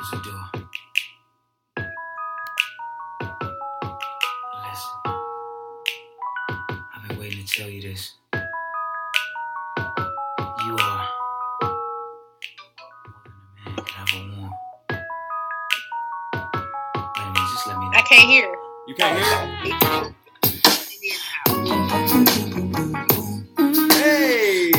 Close the door. Listen. I've been waiting to tell you this. You are more than a man could ever want. Wait a minute, just let me know. I can't hear. You can't hear? Hey!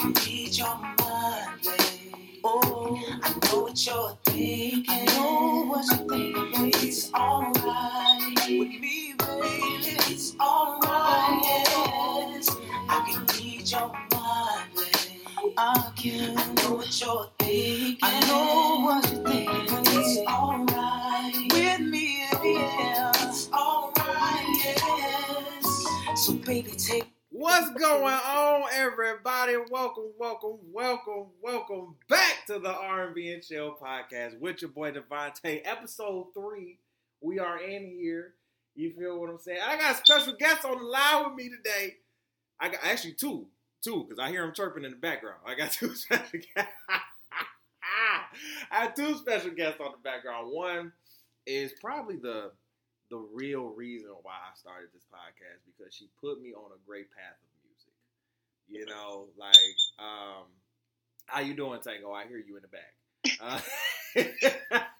Can your going on, everybody? Welcome, welcome, welcome, welcome back to the R&B and Chill podcast with your boy DeVonta'. Episode three. We are in here. You feel what I'm saying? I got special guests on the line with me today. I got actually two, two, because I hear them chirping in the background. I got two special guests. I have two special guests on the background. One is probably the the real reason why I started this podcast because she put me on a great path. You know, like um, how you doing, Tango? I hear you in the back.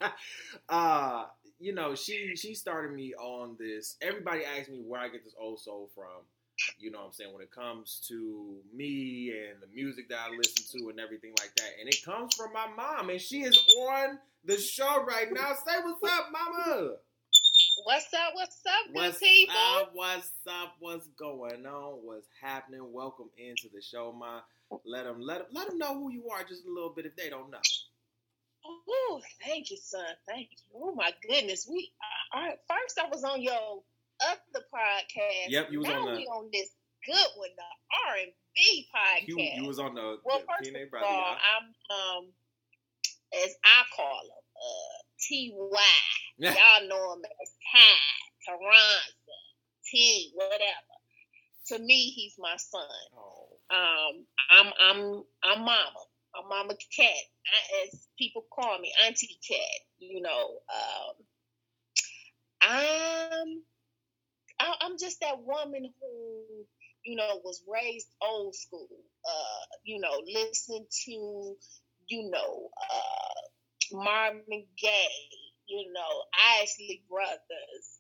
Uh, uh, you know, she she started me on this. Everybody asks me where I get this old soul from. You know what I'm saying? When it comes to me and the music that I listen to and everything like that. And it comes from my mom. And she is on the show right now. Say what's up, mama. What's up? What's up, good What's people? up? What's up? What's going on? What's happening? Welcome into the show, my. Let them let 'em- let them know who you are just a little bit if they don't know. Oh, thank you, son. Thank you. Oh my goodness. We all right, first I was on your other podcast. Yep, you was now on the- we on this good one, the R and B podcast. You, you was on the, well, the first PNA of brother. all, I'm um as I call him, uh T Y. Y'all know him as Ty, Tyronza, T, whatever. To me, he's my son. Oh, Um, I'm I'm I'm mama. I'm mama cat, I, as people call me, auntie cat. You know, um, I'm I, I'm just that woman who you know was raised old school. Uh, you know, listen to you know uh, Marvin Gaye. You know, Isley Brothers.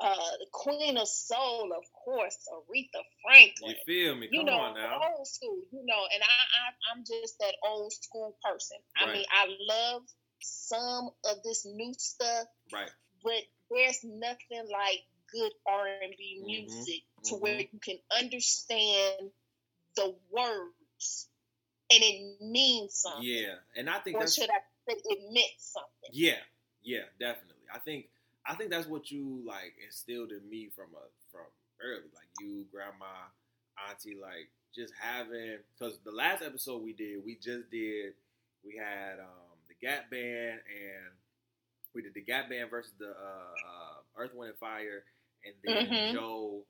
Uh, the Queen of Soul, of course, Aretha Franklin you feel me? you Come know, on now. old school, you know, and I, I I'm just that old school person. I Right. mean, I love some of this new stuff, Right. but there's nothing like good R and B Mhm, music to mhm. where you can understand the words and it means something. Yeah, and I think Or that's should I say it meant something? yeah, yeah, definitely. I think I think that's what you like instilled in me from a from early, like you, grandma, auntie, like just having because the last episode we did, we just did, we had um the Gap Band and we did the Gap Band versus the uh, uh, Earth, Wind, and Fire, and then Mhm. Joe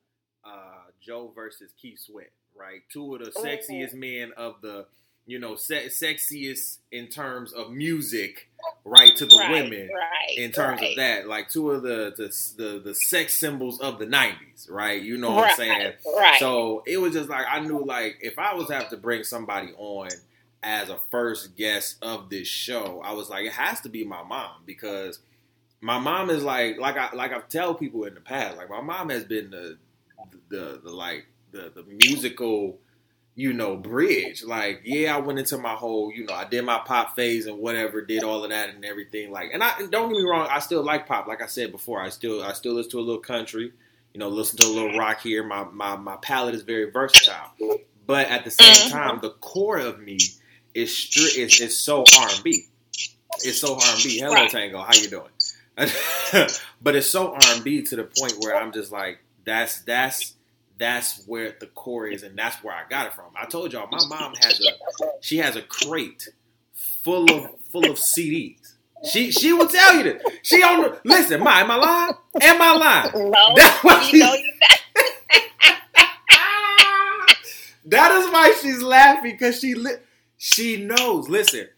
uh, Joe versus Keith Sweat, right? Two of the Ooh. sexiest men of the you know se- sexiest in terms of music, right? To the right, women right, in terms right. of that, like two of the, the the the sex symbols of the '90s, right? You know what I'm saying? Right. So it was just like I knew, like if I was to have to bring somebody on as a first guest of this show, I was like, it has to be my mom because my mom is like, like I like I've tell people in the past, like my mom has been the the, the like the the musical you know, bridge. Like, yeah, I went into my whole, you know, I did my pop phase and whatever, did all of that and everything. Like, and I don't get me wrong, I still like pop. Like I said before, I still I still listen to a little country, you know, listen to a little rock here. My my my palette is very versatile, but at the same Mhm. time, the core of me is stri- is is so R and B. It's so R and B. Hello, Right. Tango. How you doing? but it's so R and B to the point where I'm just like, that's that's that's where the core is, and that's where I got it from. I told y'all, my mom has a she has a crate full of full of CDs. She she will tell you this. She on the listen. Ma, am I lying? Am I lying? No, That's what you know not. that is why she's laughing because she li- she knows. Listen,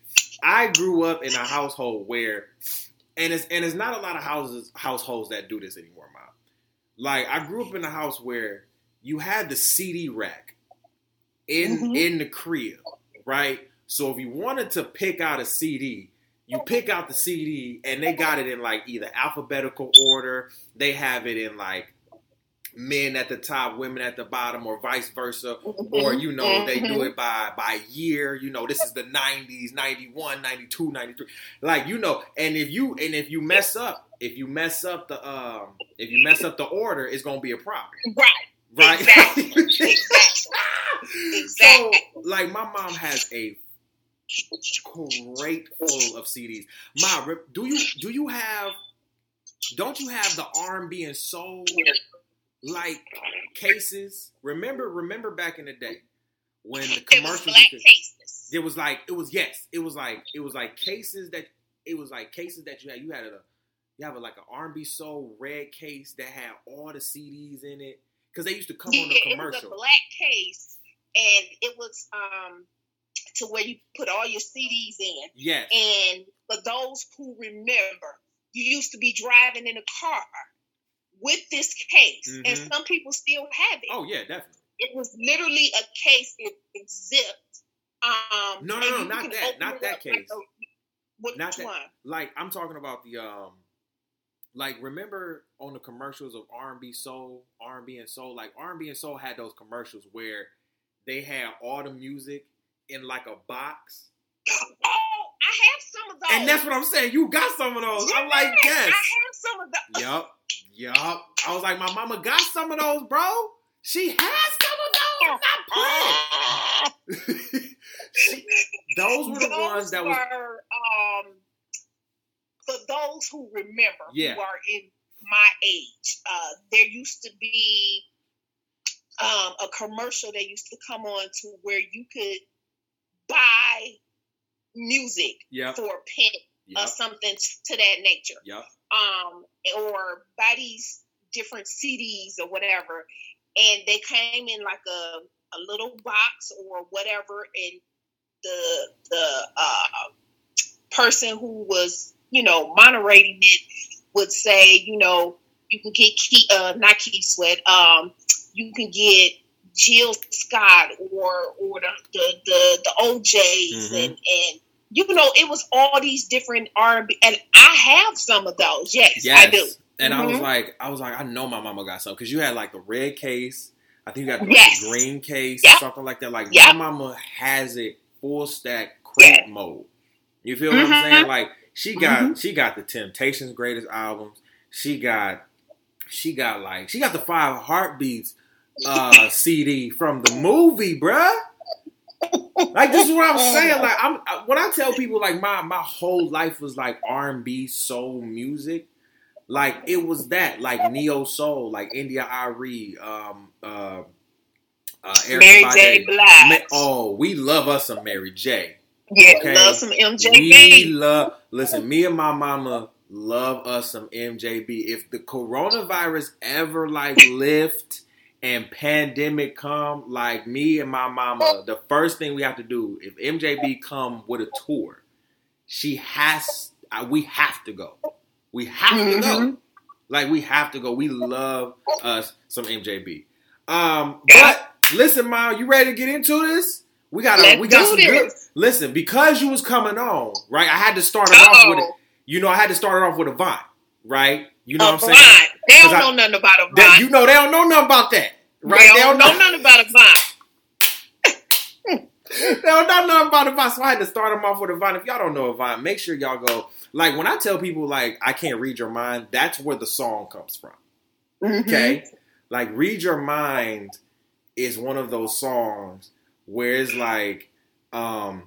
I grew up in a household where, and it's and it's not a lot of houses households that do this anymore, mom. Like I grew up in a house where you had the CD rack in Mhm. in the crib, right? So if you wanted to pick out a CD, you pick out the CD, and they got it in like either alphabetical order. They have it in like men at the top, women at the bottom, or vice versa or you know they do it by by year you know this is the 90s 91 92 93 like you know and if you and if you mess up if you mess up the um if you mess up the order it's gonna be a problem Right. Right Exactly. Exactly. Exactly. so like my mom has a crate full of cds ma do you do you have don't you have the r&b and soul like cases remember remember back in the day when the It was commercials used to- cases. it was like it was yes it was like it was like cases that it was like cases that you had you had a you have a, like an R&B soul red case that had all the CDs in it because they used to come on the Yeah, it was a black case, and it was um to where you put all your CDs in. yes And for those who remember, you used to be driving in a car with this case, and Mhm. some people still have it. oh yeah definitely It was literally a case. It, zipped. Um, No, no, no, not that, not that up like case. a- Not that- one? like I'm talking about the um like remember on the commercials of R&B soul R&B and soul like R&B and soul had those commercials where they had all the music in like a box Oh, I have some of those. and that's what I'm saying you got some of those I'm like Yes, yes I have some of those. Yup, yup. I was like, my mama got some of those, bro. She has some of those. Not playing. Those were the Those ones that was. were, um, for those who remember, Yeah. who are in my age, uh, there used to be um, a commercial that used to come on to where you could buy music Yep, for a penny or something to that nature. yep. um, or buy these different CDs or whatever, and they came in like a, a little box or whatever, and the the uh, person who was you know moderating it would say, you know, you can get key, uh, not Keith Sweat, um, you can get Jill Scott or or the the the, the O'Jays Mhm. and and you know it was all these different R and B and I have some of those. Yes, Yes. I do. And I was Mhm. like, I was like, I know my mama got some because you had like the red case. I think you got the Yes. green case Yep. something like that. Like Yep. my mama has it full stack crate mode. You feel what I'm Mhm. saying? Like she got Mm-hmm. she got the Temptations greatest albums. She got she got like she got the Five Heartbeats uh CD from the movie, bruh. Like this is what I'm saying. Like I'm I- when I tell people like my my whole life was like R and B soul music. Like it was that like neo soul, like India Arie, um, uh, uh, Mary J. Blige. Oh, we love us some Mary J. yeah, okay. love some MJB. We love. Listen, me and my mama love us some MJB. If the coronavirus ever like lift and pandemic come, like me and my mama, the first thing we have to do if MJB come with a tour, she has. uh, We have to go. We have to go. Mhm. Like we have to go. We love us some MJB. Um, but listen, mom, you ready to get into this? We got Let's we got some good. Listen, because you was coming on, right? I had to start it off with it. You know, I had to start it off with Avant, right? You know A what I'm saying? Vine. They don't I- know nothing about a That- vine. you know they don't know nothing about that, right? They don't know nothing about a vine. they don't know nothing about Avant, so I had to start them off with Avant. If y'all don't know Avant, make sure y'all go. Like when I tell people like I can't read your mind, that's where the song comes from. Mhm. Okay, like read your mind is one of those songs where it's like, um,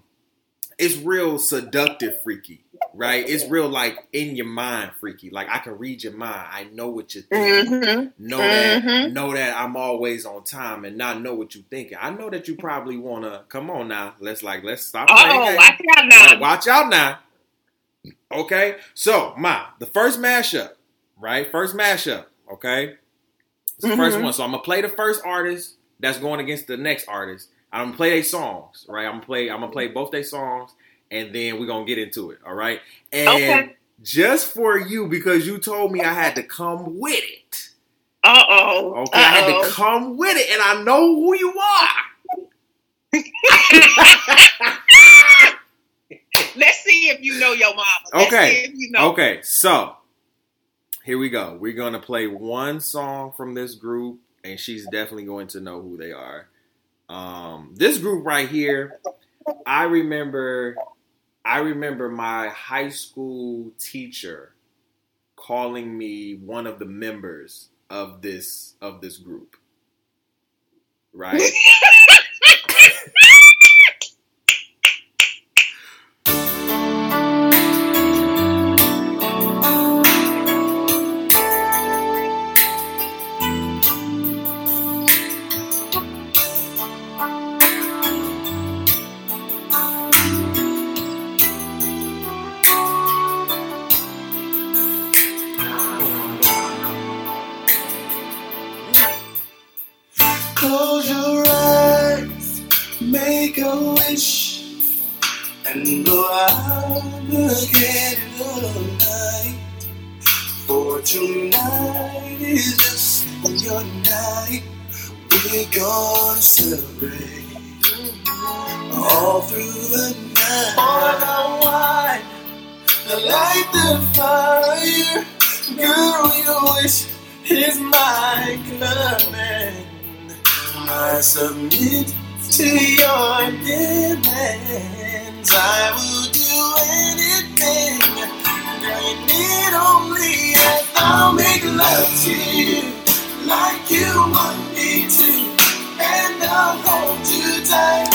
it's real seductive, freaky, right? It's real like in your mind, freaky. Like I can read your mind. I know what you're thinking. Mhm. Know that, Mhm. know that I'm always on time, and not know what you're thinking. I know that you probably wanna come on now. Let's like let's stop playing Oh, watch out now. Watch out now. Okay, so ma, the first mashup, right? First mashup. Okay, it's the first Mhm. one. So I'm gonna play the first artist that's going against the next artist. I'm gonna play their songs, right? I'm gonna play. I'm gonna play both their songs, and then we're gonna get into it. All right. And Okay. just for you, because you told me I had to come with it. Uh oh. Okay, I had to come with it, and I know who you are. Let's see if you know your mama. Let's Okay. see if you know. Okay, so here we go. We're gonna play one song from this group, and she's definitely going to know who they are. Um, this group right here, I remember. I remember my high school teacher calling me one of the members of this of this group. Right? all through the night. Pour the wine, light the fire. Girl, your wish is my command. I submit to your demands. I will do anything. Girl, you need only ask. I'll make love to you like you want me to, and I'll hold you tight,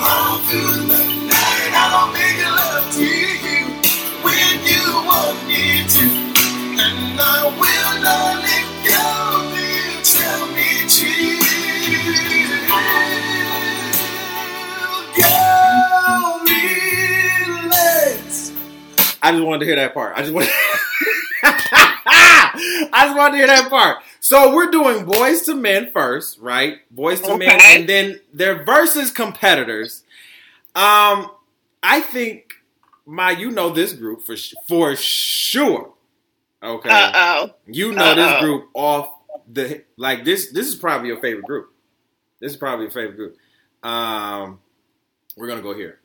the night. I'll make love to you when you want me to, and I will not let go. tell me relax. I just wanted to hear that part. I just want. I just wanted to hear that part. So we're doing Boyz II Men first, right? Boyz II Men, and then their versus competitors. Um, I think my you know this group for for sure. Okay, Uh oh. you know this uh-oh. group off the like this. This is probably your favorite group. This is probably your favorite group. Um, we're gonna go here.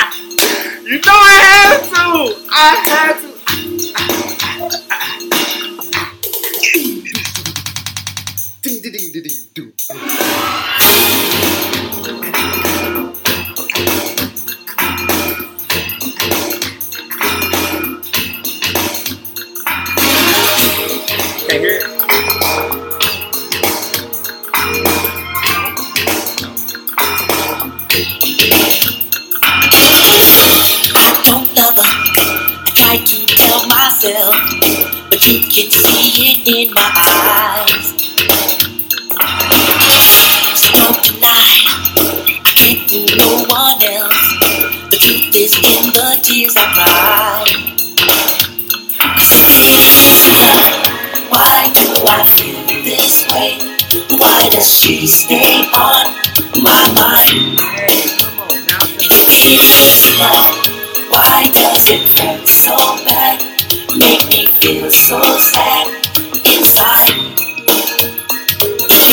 You know I had to. I had to. Can see it in my eyes. So tonight, I can't fool no one else. The truth is in the tears I cry. Why do I feel this way? Why does she stay on my mind? This love, why does it hurt so bad? Make me feel so sad inside.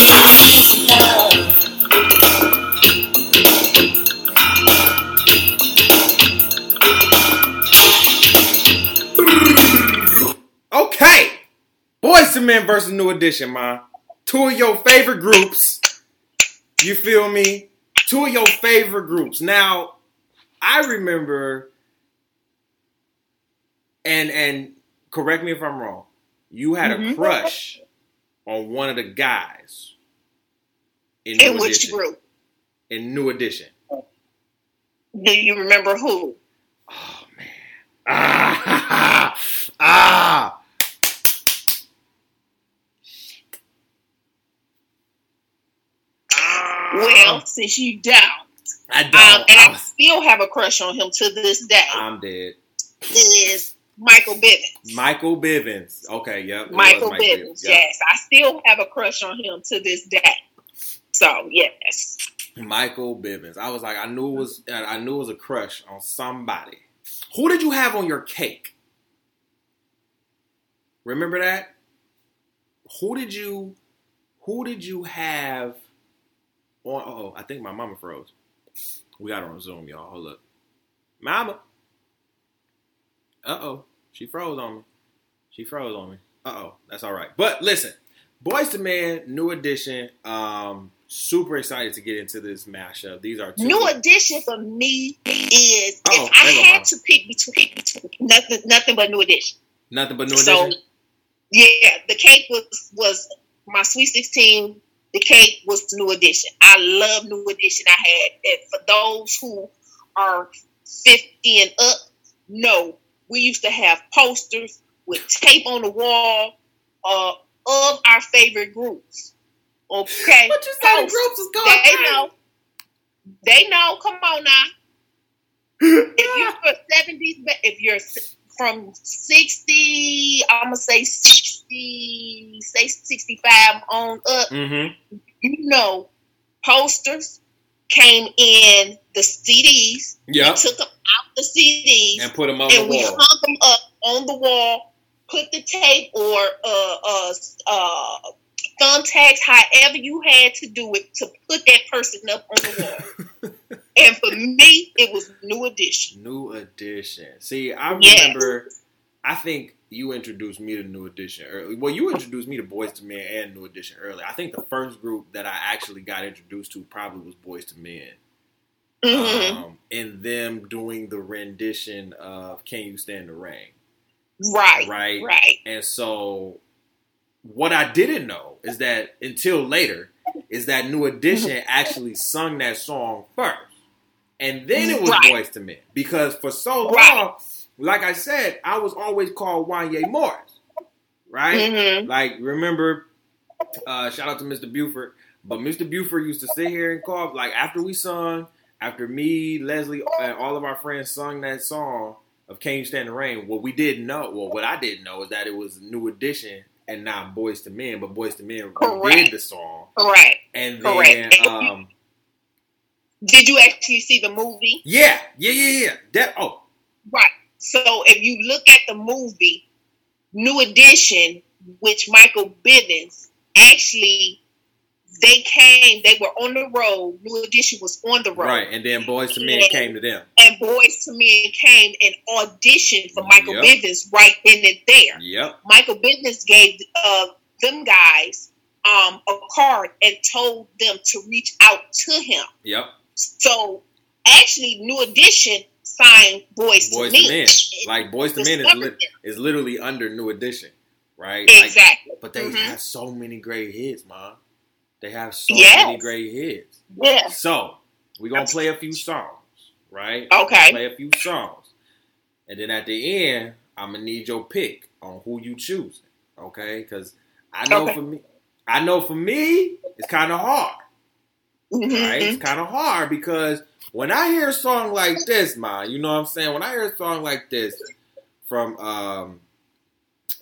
Love, Okay, Boyz II Men versus New Edition, man. Two of your favorite groups. You feel me? Two of your favorite groups. Now, I remember, and and correct me if I'm wrong. You had a Mhm. crush on one of the guys in In New which Edition. group? In New Edition. Do you remember who? Oh man. Ah, ah. Ah. Well, since you don't, I don't. um, and I I still have a crush on him to this day. I'm dead. It is Michael Bivins. Michael Bivins. Okay, yep. Michael Mike Bivins. Yep. Yes, I still have a crush on him to this day. So yes, Michael Bivins. I was like, I knew it was. I knew it was a crush on somebody. Who did you have on your cake? Remember that? Who did you? Who did you have? On, oh, I think my mama froze. We got her on Zoom, y'all. Hold up, mama. Uh oh, she froze on me. She froze on me. Uh oh, that's all right. But listen, Boyz II Men, new edition. Um, super excited to get into this mashup. These are two new edition for me is Oh, if I there you go, had to pick between, between nothing, nothing but new edition. nothing but new So edition. yeah, the cake was was my sweet sixteen. The cake was the new edition. I love new edition. I had and for those who are fifty and up. No, we used to have posters with tape on the wall uh, of our favorite groups. Okay, What you say Post. groups is going they crazy? know. They know. Come on now. If you're for seventies, if you're from sixty, I'm gonna say sixty, say sixty-five on up. Mm-hmm. You know, posters came in the CDs. Yeah, took them out the CDs And put them on and the we wall. hung them up on the wall. Put the tape or uh, uh, uh, thumbtacks, however you had to do it, to put that person up on the wall. and for me, it was New Edition. New edition. See, I Yes. remember. I think you introduced me to New Edition early. Well, you introduced me to Boyz II Men and New Edition early. I think the first group that I actually got introduced to probably was Boyz II Men. Mhm. Um, and them doing the rendition of "Can You Stand the Rain." right, right. right. And so, what I didn't know is that until later, is that New Edition actually sung that song first, and then it was Right. Boyz II Men. Because for so long, Right. like I said, I was always called Wanya Morris, right? Mhm. Like remember, uh, shout out to Mr. Buford, but Mr. Buford used to sit here and call like after we sung, after me, Leslie, and all of our friends sung that song of "Can You Stand the Rain." What we didn't know, well, what I didn't know is that it was a New Edition and not Boyz II Men, but Boyz II Men Correct. did the song, Correct. and Correct. then um, Did you actually see the movie? yeah, yeah, yeah, yeah. That oh, Right. So if you look at the movie, New Edition, which Michael Bivins actually they came, they were on the road. New Edition was on the road. right, and then Boyz II Men Yeah. came to them. And Boyz II Men came and auditioned for Michael Yep. Bivins right then and there. Yep, Michael Bivins gave uh, them guys um, a card and told them to reach out to him. yep. So actually, New Edition signed Boys, Boys to to Men. Like Boyz II Men is them. is literally under New Edition, right? Like, Exactly. But they Mhm. have so many great hits, man. They have so Yes. many great hits. Yeah. So we're gonna play a few songs, right? Okay. Play a few songs, and then at the end, I'm gonna need your pick on who you choose. Okay? Because I know Okay. for me, I know for me, it's kind of hard, right? Mhm. It's kind of hard because when I hear a song like this, man, you know what I'm saying? When I hear a song like this from, um,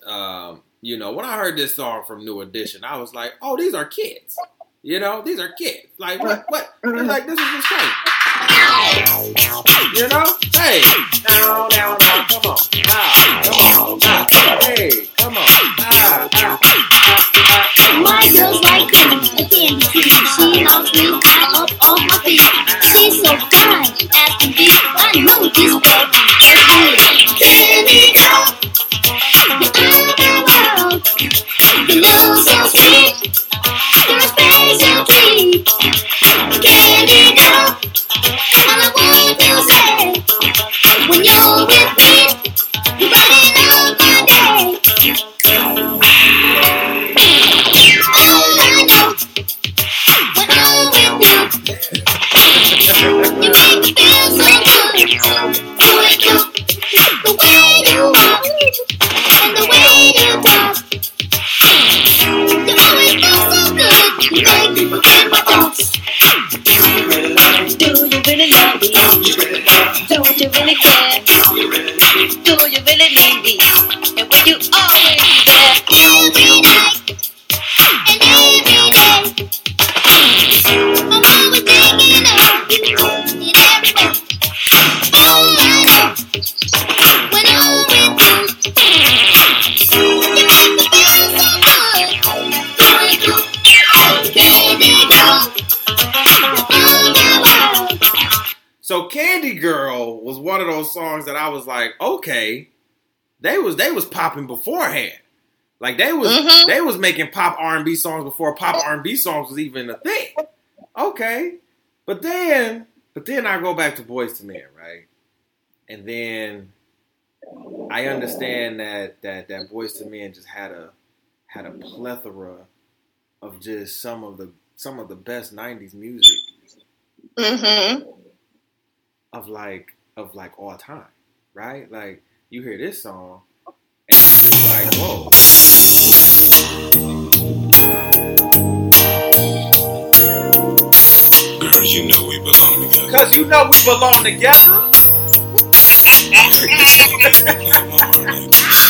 um, you know, when I heard this song from New Edition, I was like, oh, these are kids. You know, these are kids. Like what? What? It's like this is insane. You know? Hey, down, down, down. Come on, ah, come on, ah, hey, come on, ah, ah, ah, ah. My girl's like a candy tree. She loves me high up on my feet. She's so fine, as can be. I know this baby is me. Candy Get. All I want say when you're with me, you my day. All I know when I'm with you, you make me feel so good. Oh, you the way you are. Was they was popping beforehand. Like they was Mhm. they was making pop R and B songs before pop R and B songs was even a thing. Okay, but then but then I go back to Boyz II Men, right? And then I understand that that that Boyz II Men just had a had a plethora of just some of the some of the best '90s music Mm-hmm. of like of like all time, right? Like you hear this song and it's just like, whoa. Girl, you know we belong together. Cause you know we belong together.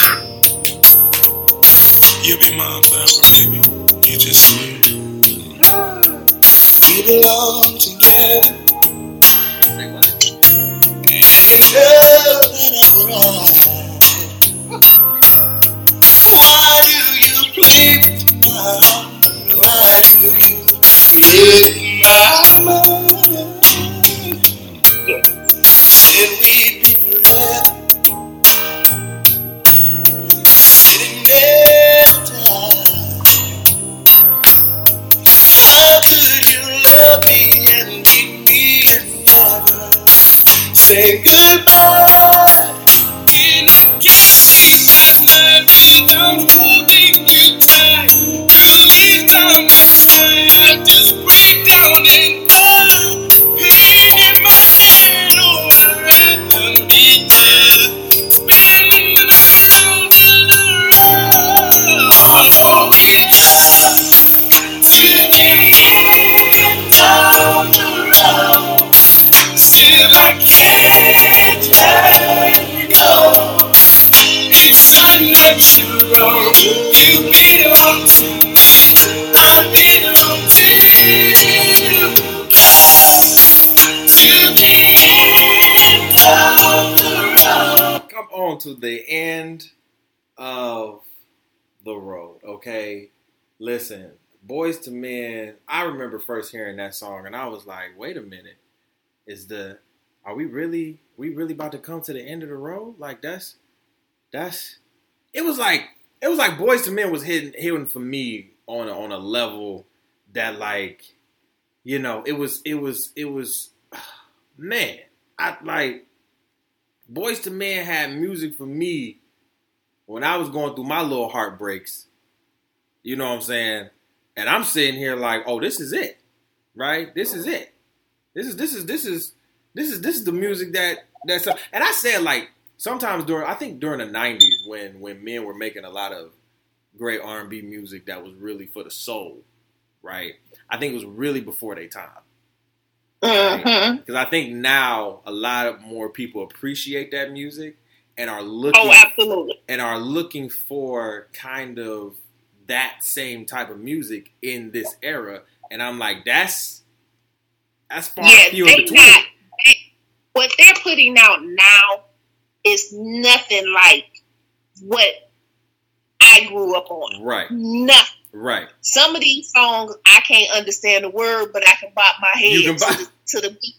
You'll be mine forever, baby. You just We belong together. Say what? That I brought. Why do you play with my heart? Why do you play my mind? I remember first hearing that song and I was like, wait a minute. Is the are we really we really about to come to the end of the road? Like that's that's it was like it was like Boyz II Men was hitting hitting for me on a, on a level that like you know, it was it was it was man, I like Boyz II Men had music for me when I was going through my little heartbreaks. You know what I'm saying? And I'm sitting here like, oh, this is it, right? This is it. This is this is this is this is this is the music that that's. And I said like sometimes during I think during the '90s when when men were making a lot of great R&B music that was really for the soul, right? I think it was really before their time. Mm-hmm. Because I think now a lot of more people appreciate that music and are looking Oh, absolutely. and are looking for kind of that same type of music in this era. And I'm like, that's that's far Yeah, few in between. not. They, what they're putting out now is nothing like what I grew up on. Right, Nothing. right. Some of these songs I can't understand the word, but I can bop my head You can to, bop- the, to the beat.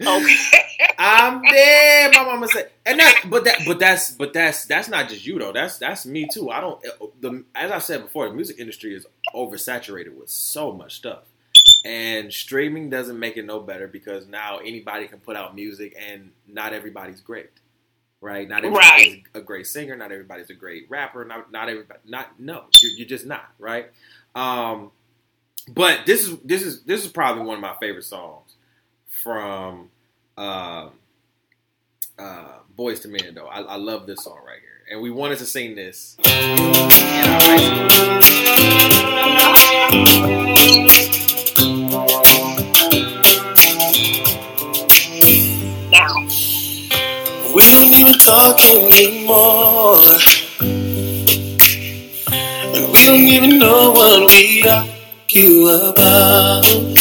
Okay. I'm dead. My mama said, and that, but that, but that's, but that's, that's not just you though. That's that's me too. I don't. The as I said before, the music industry is oversaturated with so much stuff, and streaming doesn't make it no better because now anybody can put out music, and not everybody's great, right? Not everybody's Right. a great singer. Not everybody's a great rapper. Not not everybody. Not no. You're, you're just not right. Um, but this is this is this is probably one of my favorite songs from um uh, Boyz II Men, though. I, I love this song right here, and we wanted to sing this. We don't even talk anymore. And we don't even know what we argue about.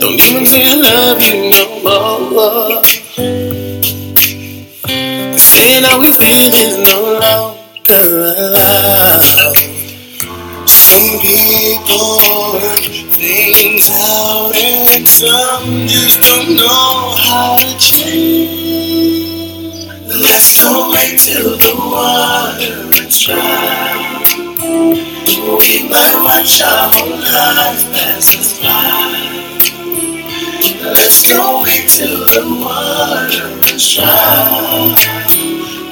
Don't even say I love you no more. Saying all we feel is no longer allowed. Some people work things out and some just don't know how to change. Let's go wait till the water runs dry. We might watch our whole lives pass us by. Let's go till the water runs.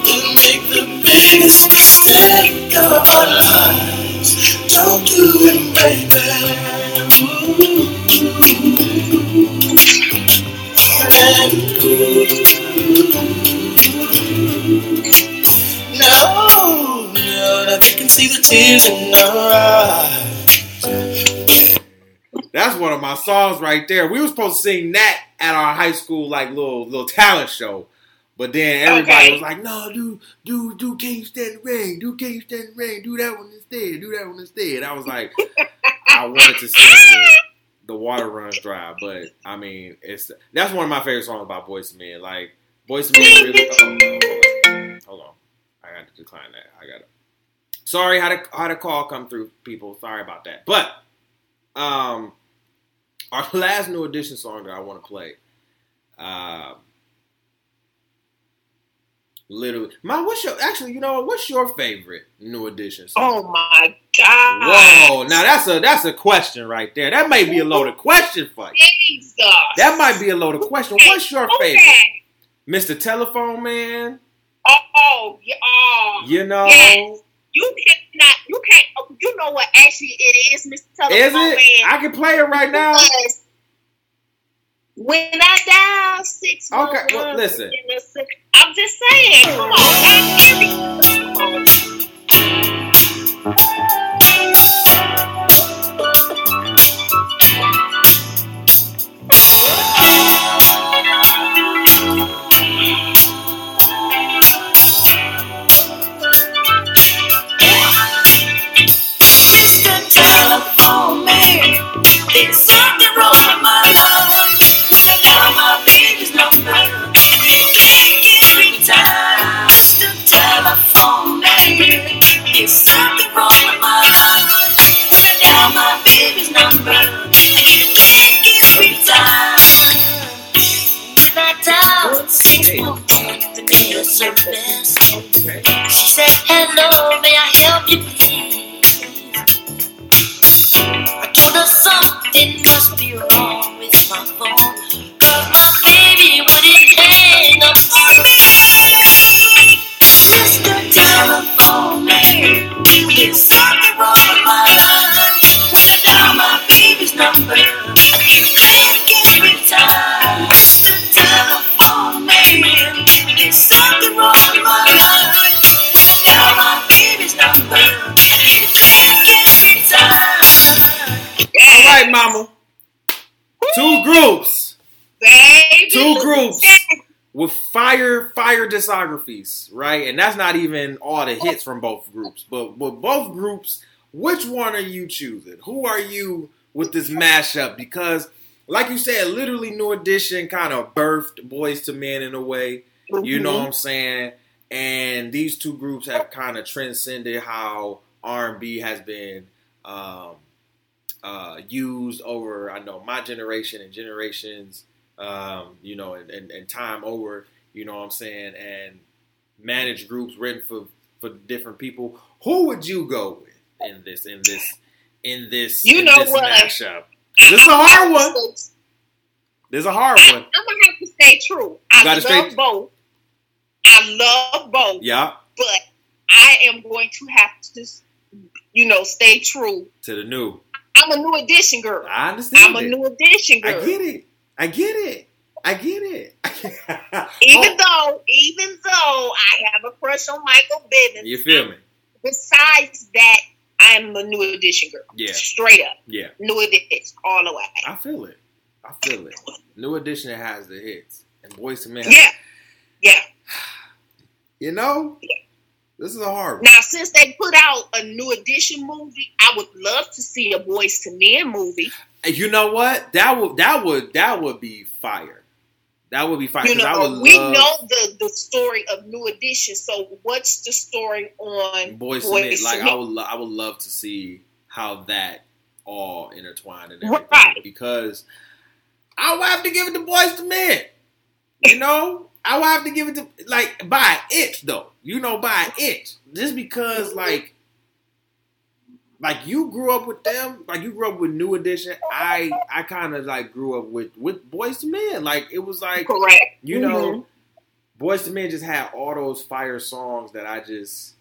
We'll make the biggest mistake of our lives. Don't do it, baby. No, no, they can see the tears in our eyes. That's one of my songs right there. We were supposed to sing that at our high school like little little talent show. But then everybody Okay. was like, "No, do do do You Stand the Rain? Do You Stand the Rain? Do that one instead. Do that one instead." I was like, I wanted to sing "The Water Runs Dry," but I mean, it's that's one of my favorite songs about Boyz II Men. Like Boyz II Men really. Oh, hold on, hold on, I got to decline that. I got to. Sorry, had a had a call come through, people. Sorry about that. But um, our last new edition song that I want to play. Uh, literally, my what's your actually? You know? What's your favorite new edition song? Oh my God. Whoa! Now that's a that's a question right there. That may be a loaded question for you. Jesus. That might be a loaded question. What's your favorite, Okay. Mr. Telephone Man? Oh, oh, yeah, oh. You know, Yes. You cannot, you can't, you know what actually it is, Mr. Telephone is it? Man. I can play it right now. When I dial six, Okay, well, listen. in the six- I'm just saying. Come on, God, every- Mr. Okay. She said, Hello, may I help you, please? Discographies, right? And that's not even all the hits from both groups. But with both groups, which one are you choosing? Who are you with this mashup? Because like you said, literally New Edition kind of birthed Boyz II Men in a way. You know what I'm saying? And these two groups have kind of transcended how R&B has been um, uh, used over, I know, my generation and generations, um, you know, and, and, and time over, you know what I'm saying? And manage groups written for, for different people. Who would you go with in this, in this, in this, You in know this what? mashup? This is a hard one. This is a hard one. I'm gonna have to stay true. I love stay- both. I love both, Yeah, but I am going to have to, you know, stay true. to the new. I'm a new edition girl. I understand. I'm a new edition girl. I get it. I get it. I get it. Even Oh, though, even though I have a crush on Michael Bivins, you feel me? besides that, I'm a new edition girl. Yeah. Straight up. Yeah, New edition, all the way. I feel it. I feel it. New edition has the hits, and Boyz II Men. Yeah. Yeah. You know, this is a hard one. Now, since they put out a new edition movie, I would love to see a Boyz II Men movie. You know what? That would that would that would be fire. That would be fire. You know, we love know the the story of New Edition. So, what's the story on Boyz II Men. Like I would, lo- I would love to see how that all intertwined and everything Right. because I would have to give it to Boyz II Men. You know, I would have to give it to like by inch though. You know, by inch, just because like. Like you grew up with them, like you grew up with New Edition. I I kind of like grew up with with Boyz II Men. Like it was like correct. you know, Boyz II Men just had all those fire songs that I just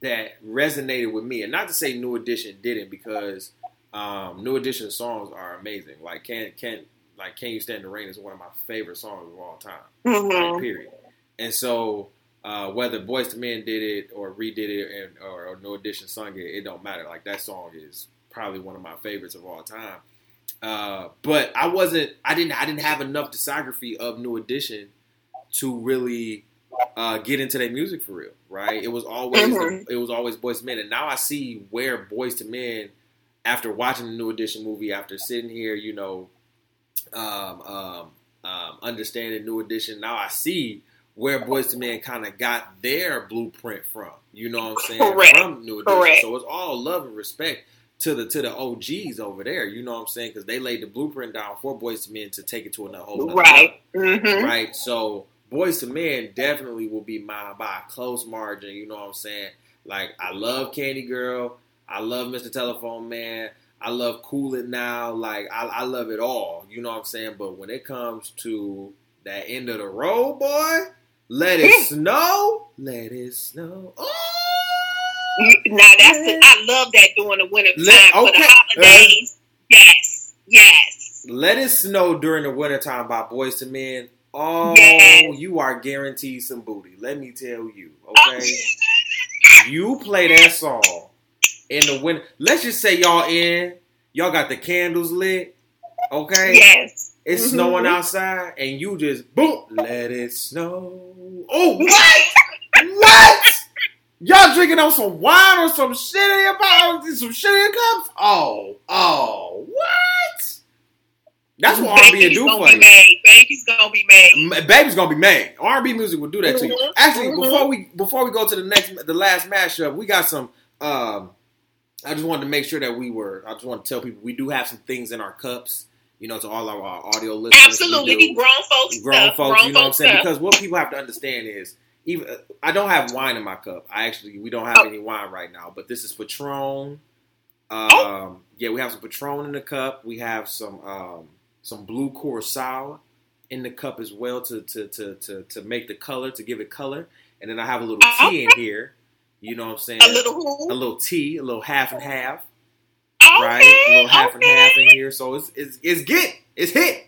that resonated with me. And not to say New Edition didn't, because um, New Edition songs are amazing. Like can can like Can You Stand the Rain is one of my favorite songs of all time. Mhm. Like, period. And so uh, whether Boyz II Men did it or redid it and or, or New Edition sung it, it don't matter. Like that song is probably one of my favorites of all time. Uh, but I wasn't. I didn't. I didn't have enough discography of New Edition to really uh, get into their music for real. Right? It was always. Mhm. It was always Boyz II Men, and now I see where Boyz II Men, after watching the New Edition movie, after sitting here, you know, um, um, um, understanding New Edition. Now I see where Boyz II Men kind of got their blueprint from. You know what I'm saying? Correct. From New Edition. Correct. So it's all love and respect to the to the OGs over there. You know what I'm saying? Because they laid the blueprint down for Boyz II Men to take it to another whole nother Right. level hmm right? So Boyz II Men definitely will be mine by a close margin. You know what I'm saying? Like I love Candy Girl, I love Mr. Telephone Man, I love Cool It Now. Like I, I love it all. You know what I'm saying? But when it comes to that end of the road, boy, let it eh. snow, let it snow. Oh! Now that's the, I love that during the winter time Let- for the okay. Uh-huh. holidays. Yes. Yes. Let It Snow during the wintertime by Boyz II Men. Oh, Yes. you are guaranteed some booty. Let me tell you, Oh. okay? you play that song in the winter. Let's just say y'all in, y'all got the candles lit, okay? Yes. It's Mhm. snowing outside, and you just boom, let it snow. Oh, what? what? Y'all drinking on some wine or some shit in your bottles, some shit in your cups? Oh, oh, what? That's what R&B Baby's do for you. made. Baby's gonna be made. M- Baby's gonna be mad. R and B music will do that to you. Mhm, Actually, mhm. before we before we go to the next the last mashup, we got some. Um, I just wanted to make sure that we were. I just want to tell people we do have some things in our cups. You know, to all of our audio listeners. Absolutely. do. Grown folks grown stuff. folks. grown you know what I'm saying? stuff. Because what people have to understand is even I don't have wine in my cup. I actually we don't have Oh. any wine right now, but this is Patron. Um, Oh. yeah, we have some Patron in the cup. We have some um, some blue curacao in the cup as well to to, to to to make the color to give it color. And then I have a little tea in here. You know what I'm saying? a little who? a little tea, a little half and half. Right? A little half and half in here, so it's it's it's get it's hit.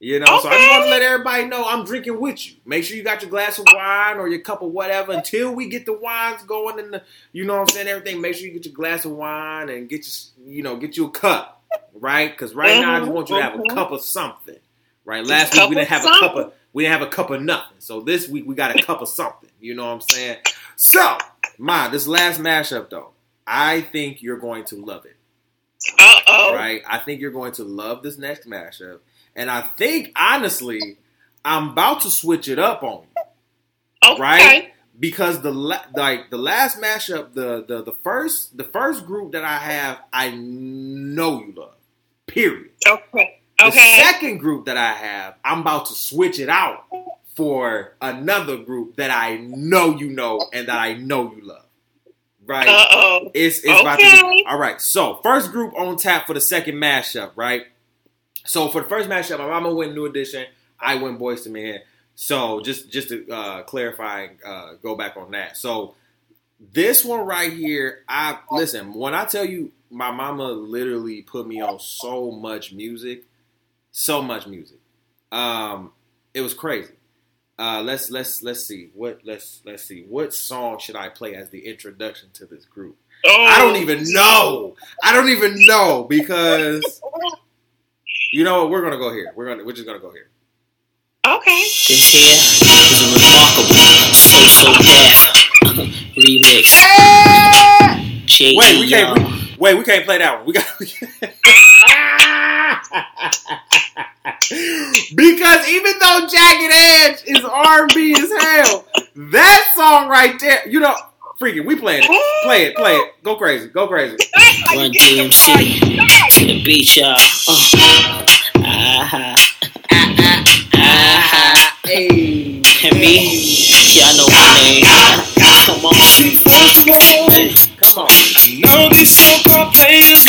You know, so I just want to let everybody know I'm drinking with you. Make sure you got your glass of wine or your cup of whatever until we get the wines going and the, you know what I'm saying, everything. Make sure you get your glass of wine and get your, you know, get you a cup, right? Because right now I just want you to have a Mhm, cup of something, right? Last week we didn't have of a cup of we didn't have a cup of nothing. So this week we got a cup of something. You know what I'm saying? So, Ma, this last mashup though, I think you're going to love it Uh oh. right? I think you're going to love this next mashup, and I think honestly, I'm about to switch it up on you Okay. Right? because the la- like the last mashup, the the the first the first group that I have, I know you love. Period. Okay. Okay. The second group that I have, I'm about to switch it out for another group that I know you know and that I know you love. Right? Uh oh. It's it's about to Okay. all right. So first group on tap for the second mashup, right? So for the first mashup, my mama went New Edition, I went Boyz II Men. So just just to uh, clarify, and, uh, go back on that. So this one right here, I listen when I tell you, my mama literally put me on so much music, so much music. Um, it was crazy. Uh, let's let's let's see what let's let's see what song should I play as the introduction to this group. Oh. I don't even know. I don't even know because you know what? We're gonna go here. We're gonna we're just gonna go here. Okay. This here is a remarkable, so so remix. Shady Wait, we can't. We, wait, we can't play that one. We got. because even though Jagged Edge is R and B as hell, that song right there, you know, freaking, we playing it. Play it, play it. Go crazy, go crazy. Run DMC. to the beach, y'all. Uh. Ah-ha. Ah-ha. Hey, And me, y'all know my name. Come on. Come on. Know these so-called players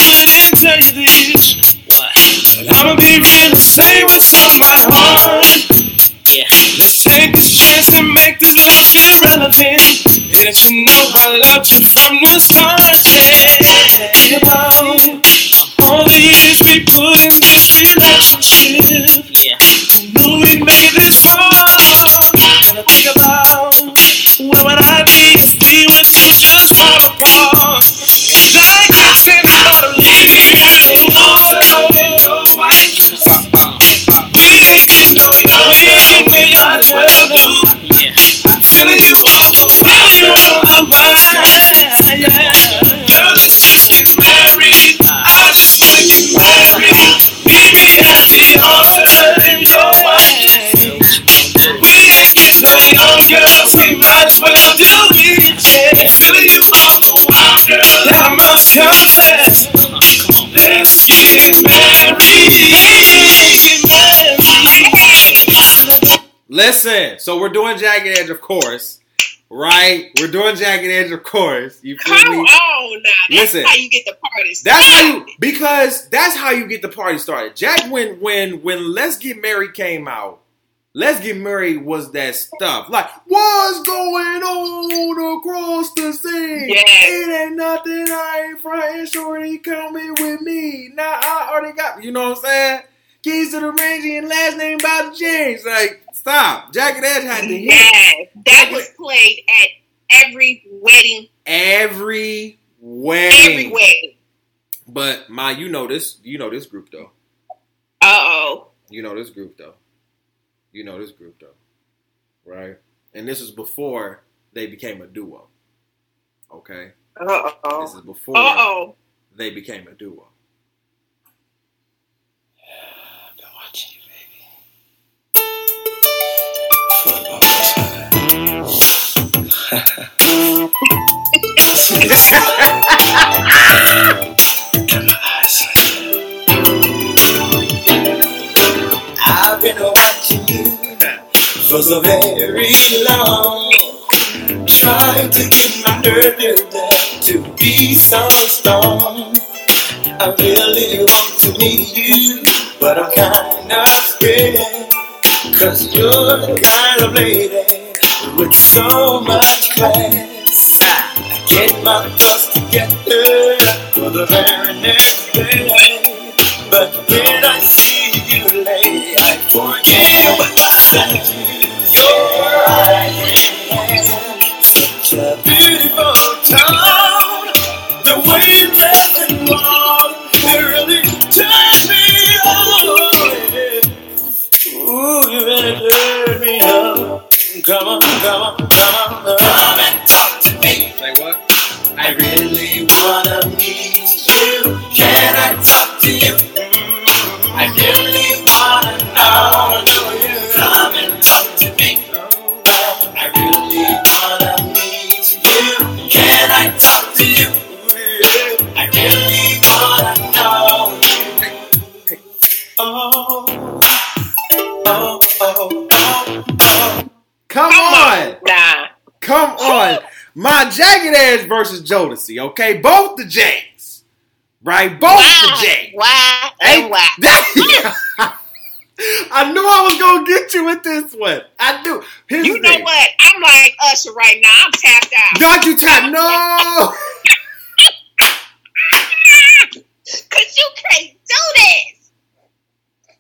tell you this, what? but I'ma be real and say what's on my heart. Yeah. Let's take this chance and make this love feel relevant. And if you know I loved you from the start, yeah. Think about all the years we put in this relationship. Yeah. Knew we made this far. Wanna think about where would I be if we were to just fall apart? So we're doing Jagged Edge, of course, right? We're doing Jagged Edge, of course. You feel Come me? on now. That's Listen. how you get the party started. That's how you because that's how you get the party started. Jack when when when Let's Get Married came out, Let's Get Married was that stuff. Like, what's going on across the sea? Yes. It ain't nothing I ain't frontin', shorty coming with me. Now I already got you know what I'm saying? Keys to the range and last name about to change. Like, stop. Jagged Edge had to hit Yes, that was played at every wedding, every wedding. every wedding. But my you know this you know this group though. Uh oh. You know this group though. You know this group though. Right? And this is before they became a duo. Okay? Uh oh. This is before Uh oh. they became a duo. I've been watching you for so very long. Trying to get my down to be so strong. I really want to meet you, but I'm kinda scared. Cause you're the kind of lady with so much class. I get my thoughts together for the very next day. But when Jodeci, okay? Both the J's. Right? Both Why? the J's. Why and why? I knew I was gonna get you with this one. I do. Here's You know thing. what? I'm like Usher right now. I'm tapped out. Don't you tap? No. Cause you can't do this.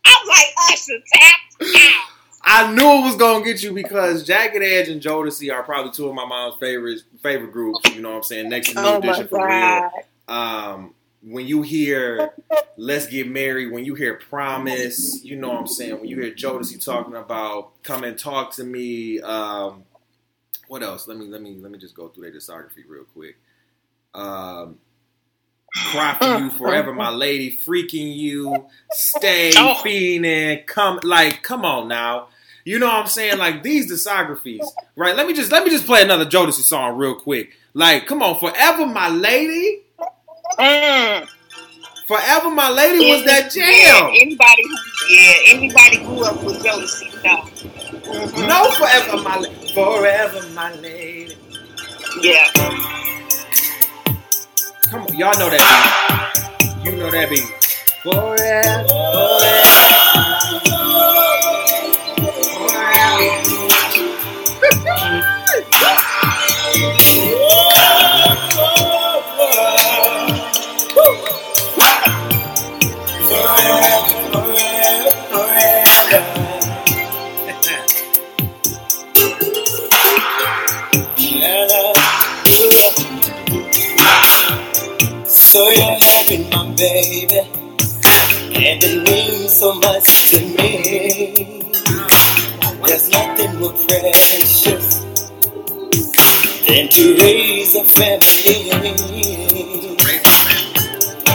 I'm like Usher tapped out. I knew it was gonna get you because Jagged Edge and Jodeci are probably two of my mom's favorite favorite groups. You know what I'm saying? Next to New Oh Edition for real. um, when you hear "Let's Get Married," when you hear "Promise," you know what I'm saying. When you hear Jodeci talking about "Come and Talk to Me," um, what else? Let me let me let me just go through their discography real quick. Um, Cry for you forever, my lady. Freaking you, stay Oh. fiending. Come, like, come on now. You know what I'm saying? Like these discographies, right? Let me just let me just play another Jodeci song real quick. Like, come on, forever, my lady. Mm. Forever, my lady was that Yeah, jam. anybody who yeah, anybody grew up with Jodeci, no. Mhm. No, forever, my forever, my lady. Yeah. Come on, y'all know that beat. You know that beat. Forever, So baby, and it means so much to me. There's nothing more precious than to raise a family.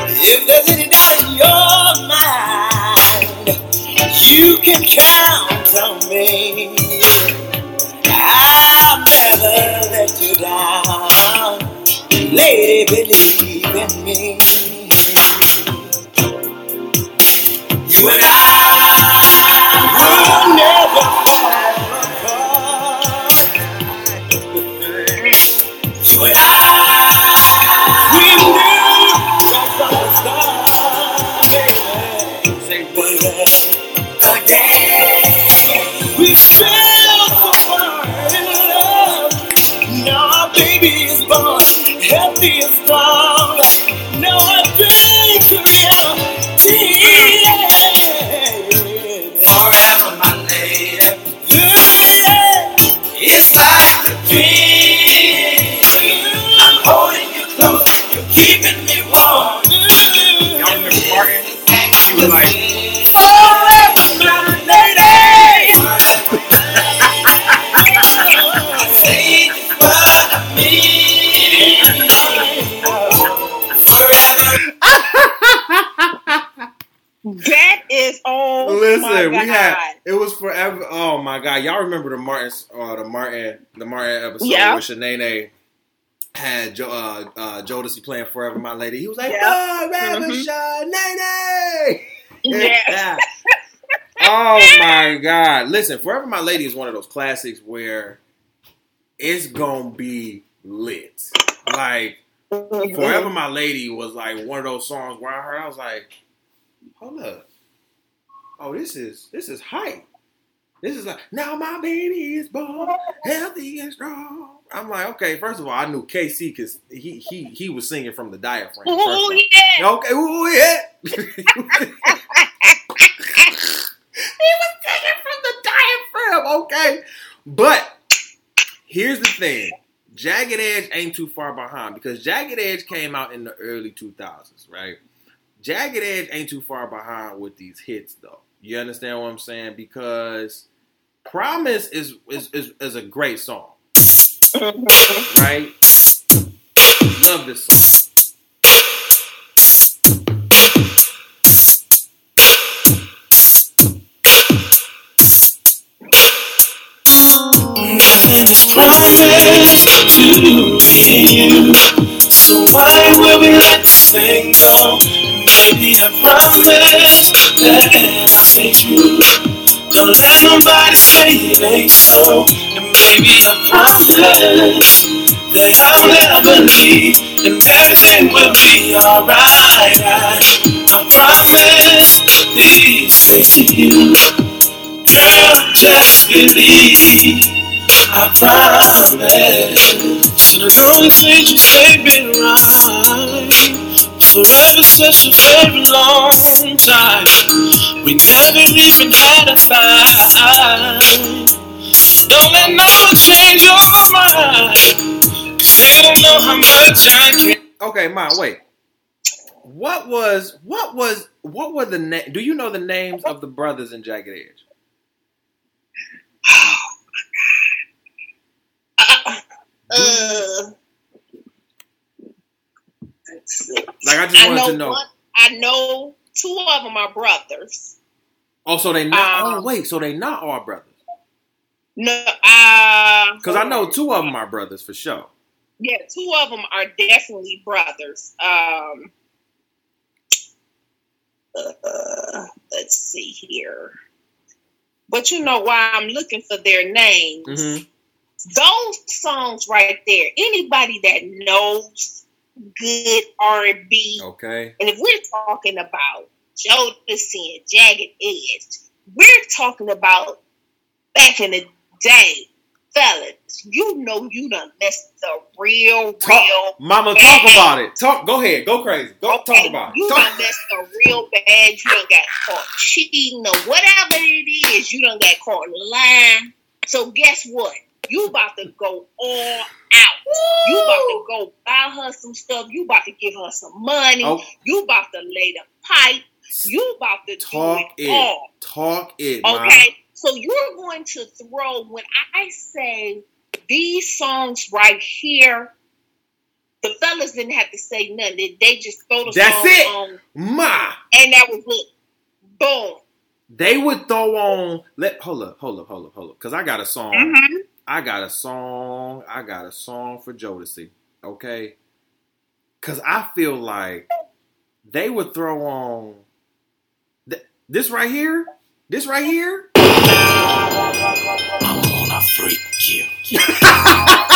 If there's any doubt in your mind, you can count on me. I'll never let you down. Lady, believe in me. And I will never fall and I, start, baby. Say again, we far in love. Now our baby is born, healthy and strong. We God. it was forever. Oh my god, y'all remember the Martin, uh, the Martin, the Martin episode Yeah. where Shanae had jo- uh, uh, Jodeci playing "Forever My Lady." He was like, Yeah. "Forever, Mhm. Shanae." Yeah. oh my god! Listen, "Forever My Lady" is one of those classics where it's gonna be lit. Like Mhm. "Forever My Lady" was like one of those songs where I heard, I was like, "Hold up." Oh, this is this is hype. This is like now my baby is born healthy and strong. I'm like, okay. First of all, I knew K-Ci because he he he was singing from the diaphragm. Oh yeah. Okay, ooh yeah. he was singing from the diaphragm. Okay, but here's the thing: Jagged Edge ain't too far behind because Jagged Edge came out in the early 2000s, right? Jagged Edge ain't too far behind with these hits, though. You understand what I'm saying? Because Promise is is is, is a great song, right? Love this song. Nothing is promised to you. So why will we let this thing go? Maybe I promise that I'll stay true. Don't let nobody say it ain't so. And maybe I promise that I'll never leave. And everything will be alright. I, I promise these things to you. Girl, just believe. I promise. So long as you stay been right. Forever such a very long time. We never even had a fight. Don't let no one change your mind. Cause they don't know how much I care. Okay, Ma, wait. What was what was what were the na- Do you know the names of the brothers in Jagged Edge? Oh uh, uh, Like I just I wanted to know. one. I know two of them are brothers. Oh, so they not? Um, oh, wait, so they not all brothers? No, uh, Because I know two of them are brothers for sure. Yeah, two of them are definitely brothers. Um, uh, let's see here. But you know why I'm looking for their names? Mhm. Those songs right there. Anybody that knows good R and B, Okay. and if we're talking about Jodeci and Jagged Edge, we're talking about back in the day, fellas. You know you done messed the real, Talk, real Mama, talk about it. Talk. Go ahead. Go crazy. Go Okay, talk about You it. done Talk. messed up real bad. You done got caught cheating or whatever it is. You done got caught lying. So guess what? You about to go all out. You about to go buy her some stuff. You about to give her some money. Oh. You about to lay the pipe. You about to Talk it, it. all. Talk it. Okay. So you're going to throw when I say these songs right here. The fellas didn't have to say nothing. They, they just throw the That's song it. on, Ma. and that was it. Boom. They would throw on. Let hold up, hold up, hold up, hold up. Cause I got a song. Mhm. I got a song. I got a song for Jodeci. Okay. Cause I feel like they would throw on th- this right here. This right here. I'm gonna freak you.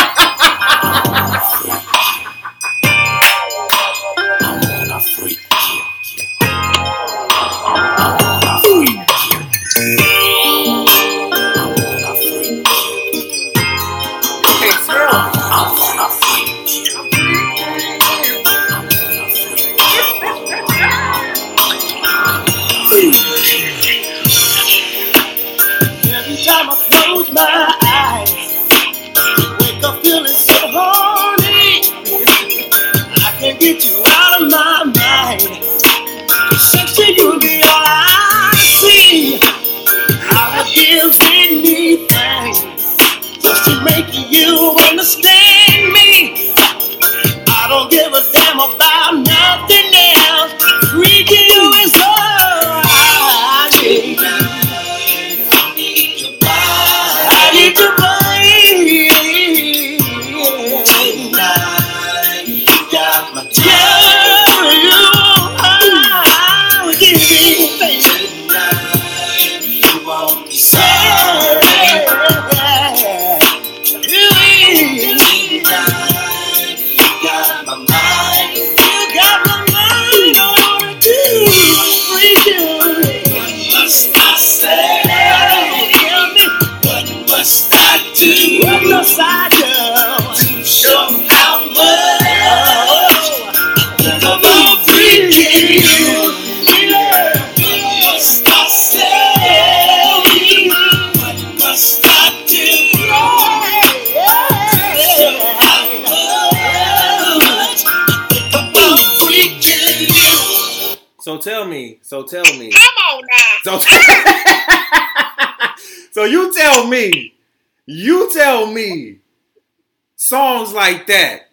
So tell me. So tell me. Come on now. So, so you tell me, you tell me, songs like that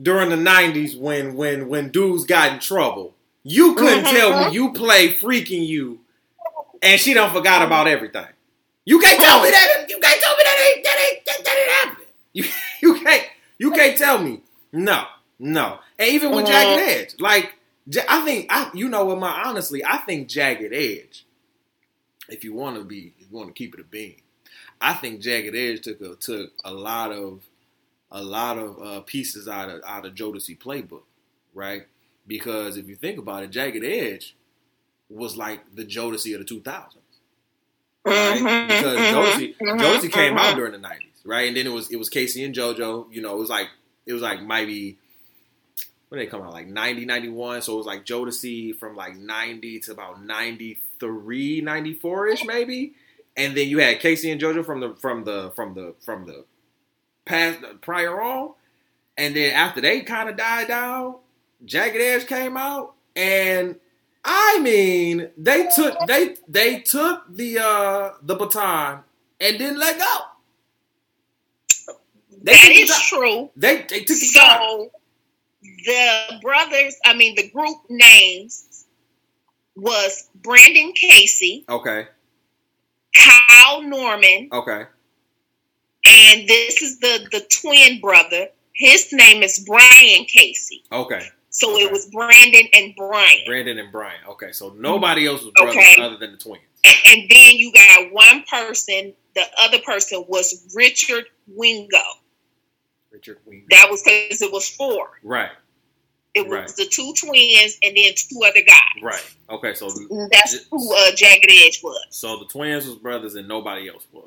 during the '90s when when when dudes got in trouble, you couldn't mm-hmm. tell me you play "Freaking You," and she don't forgot about everything. You can't tell me that. You can't tell me that ain't that ain't that, that ain't happening. You you can't you can't tell me no no. And even with Jagged Edge, mm-hmm. like I think I you know what my honestly I think Jagged Edge if you want to be, if you want to keep it a bean, I think Jagged Edge took a took a lot of a lot of uh, pieces out of out of Jodeci playbook, right? Because if you think about it, Jagged Edge was like the Jodeci of the two thousands, right? Mhm, Because mhm, Jodeci mhm, Jodeci came out during the nineties, right? And then it was it was K-Ci and JoJo. You know, it was like it was like maybe when did they come out? Like 90 91 so it was like Jodeci from like 90 to about 93 94ish maybe? And then you had K-Ci and JoJo from the from the from the from the past prior on. And then after they kind of died down Jagged Edge came out. And I mean they took they they took the uh the baton and didn't let go. They That took the true. they they took the baton. So the brothers, I mean, the group names was Brandon Casey, Okay. Kyle Norman, Okay. and this is the the twin brother. His name is Brian Casey. Okay. So Okay. it was Brandon and Brian. Brandon and Brian. Okay. So nobody else was brothers Okay. other than the twins. And, and then you got one person, the other person was Richard Wingo. That was because it was four. Right. It was Right. the two twins and then two other guys. Right. Okay. So That's who uh, Jagged Edge was. so the twins was brothers and nobody else was.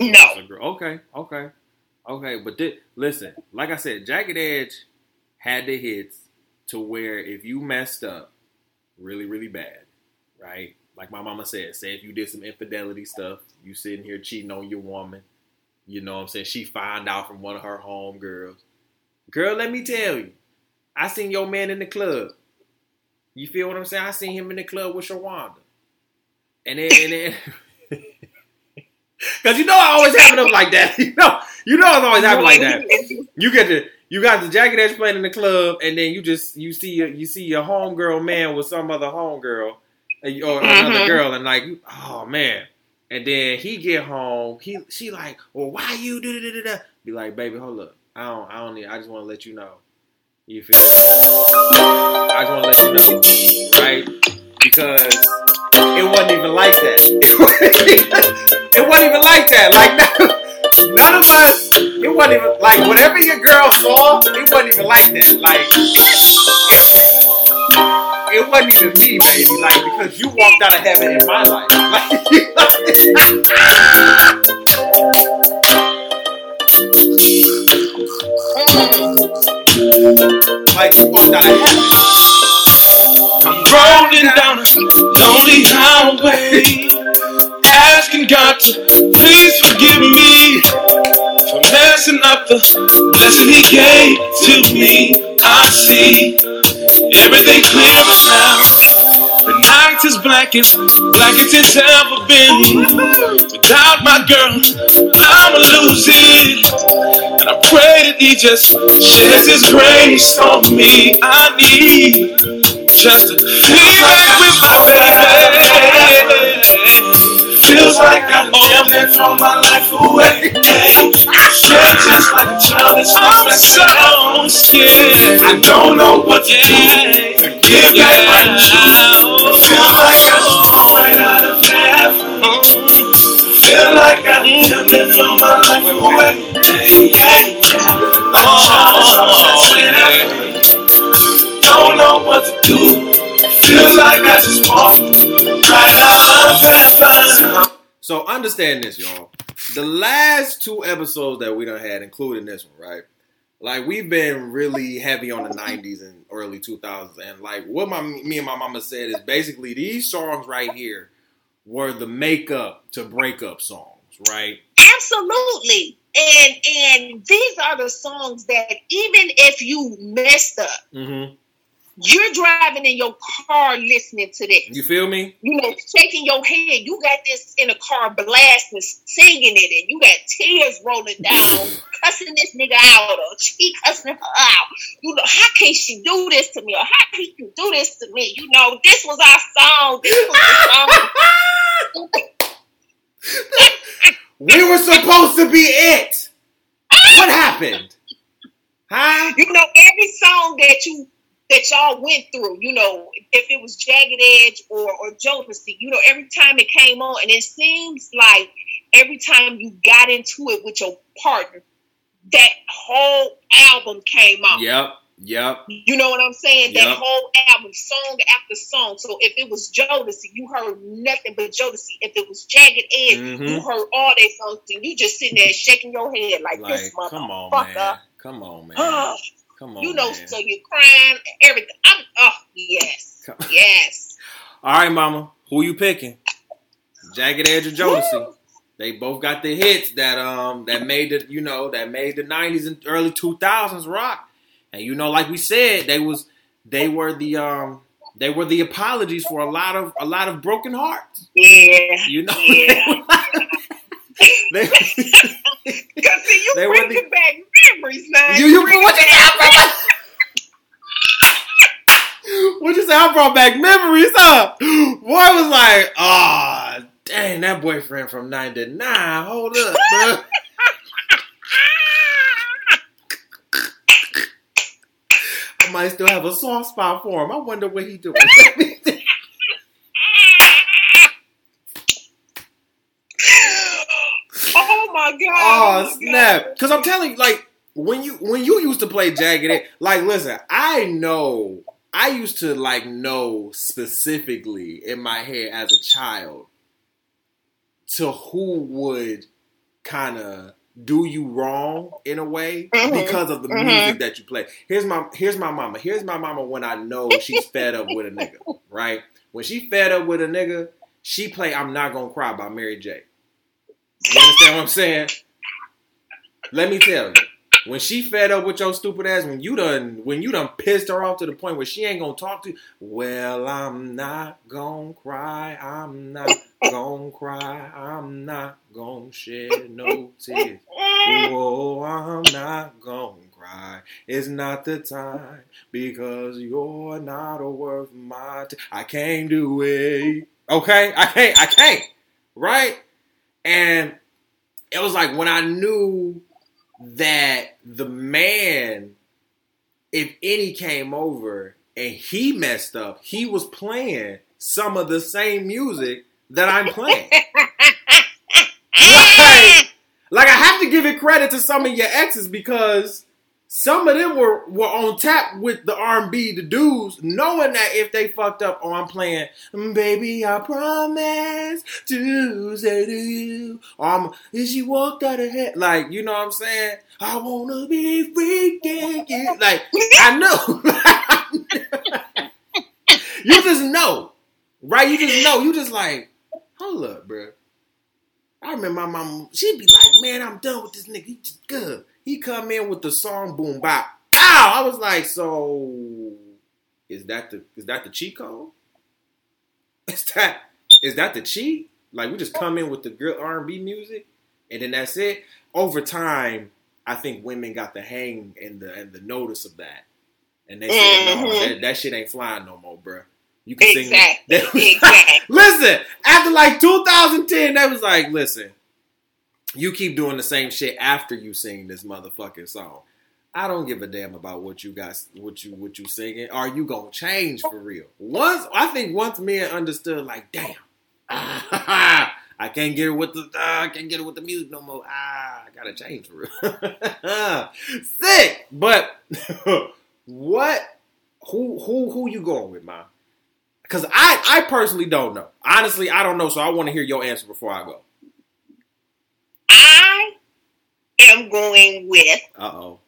No. Was girl. Okay. Okay. Okay. But thi- listen, like I said, Jagged Edge had the hits to where if you messed up really, really bad, right? Like my mama said, say if you did some infidelity stuff, you sitting here cheating on your woman, you know what I'm saying? She find out from one of her home girls. Girl, let me tell you, I seen your man in the club. You feel what I'm saying? I seen him in the club with Shawanda. And then, and then, cause you know I always have it up like that. You know, you know I always have it like that. You get the, you got the Jagged Edge playing in the club, and then you just you see you see your homegirl man with some other homegirl and- or another Mhm. girl, and like, oh man. And then he get home, he she like, well, why you do da da da? Be like, baby, hold up, I don't, I don't need, I just want to let you know, you feel? I just want to let you know, right? Because it wasn't even like that. it wasn't even like that. Like none of us. It wasn't even like whatever your girl saw. It wasn't even like that. Like it, wasn't even me, baby. Like because you walked out of heaven in my life. Like you walked out of heaven. I'm rolling down a lonely highway, asking God to please forgive me for messing up the blessing He gave to me. I see everything clear clearer now. The night is black as black as it's ever been. Without my girl, I'ma lose it. And I pray that He just sheds His grace on me. I need just to be back with my baby. Feels like I'm never thrown my life away. Yeah, just like a child is I'm so scared. I don't know what to do. to Give back my child. Feel like I'm falling out of heaven. Feel like I'm never thrown my life away. Yeah, yeah. Is so scared don't know what to do. Feels like I just walked right out of heaven. So understand this, y'all. The last two episodes that we done had, including this one, right? Like we've been really heavy on the '90s and early 2000s, and like what my me and my mama said is basically these songs right here were the makeup to breakup songs, right? Absolutely. And and these are the songs that even if you messed up, Mm-hmm. You're driving in your car listening to this. You feel me? You know, shaking your head. You got this in a car blasting, singing it, and you got tears rolling down, cussing this nigga out, or she cussing her out. You know, how can she do this to me? Or how can you do this to me? You know, this was our song. This was the song. We were supposed to be it. What happened? Huh? you know, every song that you that y'all went through, you know, if it was Jagged Edge or or Jodeci, you know, every time it came on, and it seems like every time you got into it with your partner, that whole album came out. Yep. Yep. You know what I'm saying? That whole album, song after song. So if it was Jodeci, you heard nothing but Jodeci. If it was Jagged Edge, Mhm. you heard all their songs, and you just sitting there shaking your head like, Like, this come on, motherfucker. man. Come on, man. Come on. you know, man. so you're crying, everything. I'm, oh, yes, Come- yes. All right, mama. Who you picking? Jagged Edge or Jodeci? They both got the hits that um that made the you know that made the '90s and early 2000s rock. And you know, like we said, they was they were the um they were the apologies for a lot of a lot of broken hearts. Yeah. You know, Yeah. They, Because see, you They bringing the- back memories, man. you you what you said I brought back memories, huh? Boy was like, oh, dang, that boyfriend from 99. Hold up, bro. I might still have a soft spot for him. I wonder what he doing. My god! Oh my snap! Because I'm telling you, like when you when you used to play Jagged Edge, like listen, I know I used to like know specifically in my head as a child to who would kind of do you wrong in a way Mhm. because of the Mhm. music that you play. Here's my here's my mama. Here's my mama when I know she's fed up with a nigga, right? When she fed up with a nigga, she play "I'm Not Gonna Cry" by Mary J. You understand what I'm saying? Let me tell you, when she fed up with your stupid ass, when you done when you done pissed her off to the point where she ain't gonna talk to you, well, I'm not gonna cry, I'm not gonna cry, I'm not gonna shed no tears. Oh, I'm not gonna cry. It's not the time because you're not worth my. I can't do it. Okay, I can't. I can't. Right? And it was like when I knew that the man, if any, came over and he messed up, he was playing some of the same music that I'm playing. like, like I have to give it credit to some of your exes because some of them were, were on tap with the R&B, the dudes, knowing that if they fucked up, oh, I'm playing, mm, baby, I promise to say to you, um, I'm, and she walked out of head, like, you know what I'm saying? I wanna be freaking. Like, I know. you just know, right? You just know. You just like, hold up, bro. I remember my mom, she'd be like, man, I'm done with this nigga. He just good. He come in with the song boom bop. Pow! I was like, so is that the is that the cheat code? Is that is that the cheat? Like we just come in with the good R and B music and then that's it. Over time, I think women got the hang and the and the notice of that. And they said, no, Mhm. that, that shit ain't flying no more, bruh. You can sing Exactly. that. Exactly. listen, after like 2010, they was like, listen, you keep doing the same shit after you sing this motherfucking song. I don't give a damn about what you guys, what you, what you singing. Are you gonna change for real? Once, I think once men understood, like, damn, I can't get it with the, ah, I can't get it with the music no more. Ah, I gotta change for real. Sick, but what? Who, who, who you going with, man? Because I, I personally don't know. Honestly, I don't know. So I want to hear your answer before I go. I am going with Uh oh.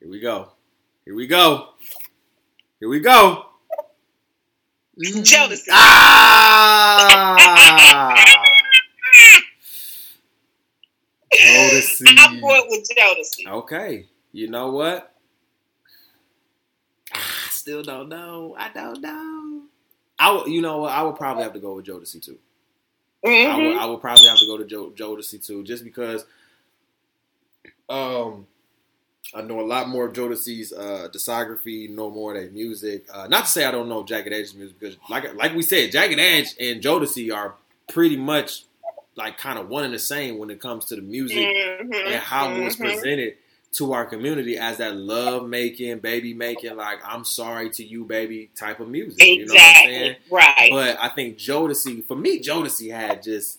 Here we go. Here we go. Here we go. Jodeci. Ah! Jodeci. I'm going with Jodeci. Okay. You know what? I still don't know. I don't know. I would, you know what? I would probably have to go with Jodeci too. I would, Mhm. I would probably have to go to Joe Jodeci too, just because. Um, I know a lot more of Jodeci's uh, discography, know more of their music. Uh, not to say I don't know Jagged Edge's music, because like like we said, Jagged Edge and Jodeci are pretty much like kind of one and the same when it comes to the music Mhm. and how it was Mhm. presented to our community as that love making, baby making, like I'm sorry to you, baby type of music. You know what I'm saying? Right. But I think Jodeci, for me, Jodeci had just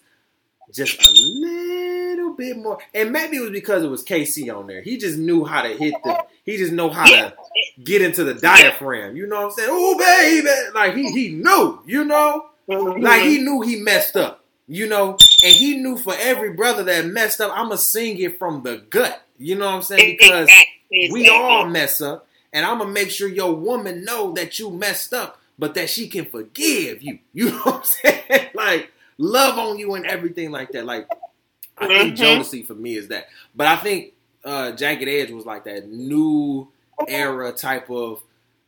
just a little bit more, and maybe it was because it was K-Ci on there. He just knew how to hit the. He just know how Yeah. to get into the diaphragm. You know what I'm saying? Oh baby, like he he knew. You know, Mhm. like he knew he messed up. You know, and he knew for every brother that messed up, I'ma sing it from the gut. You know what I'm saying? Because we all mess up, and I'm gonna make sure your woman know that you messed up, but that she can forgive you. You know what I'm saying? like love on you and everything like that. Like I think Mhm. jealousy for me is that, but I think uh Jagged Edge was like that new era type of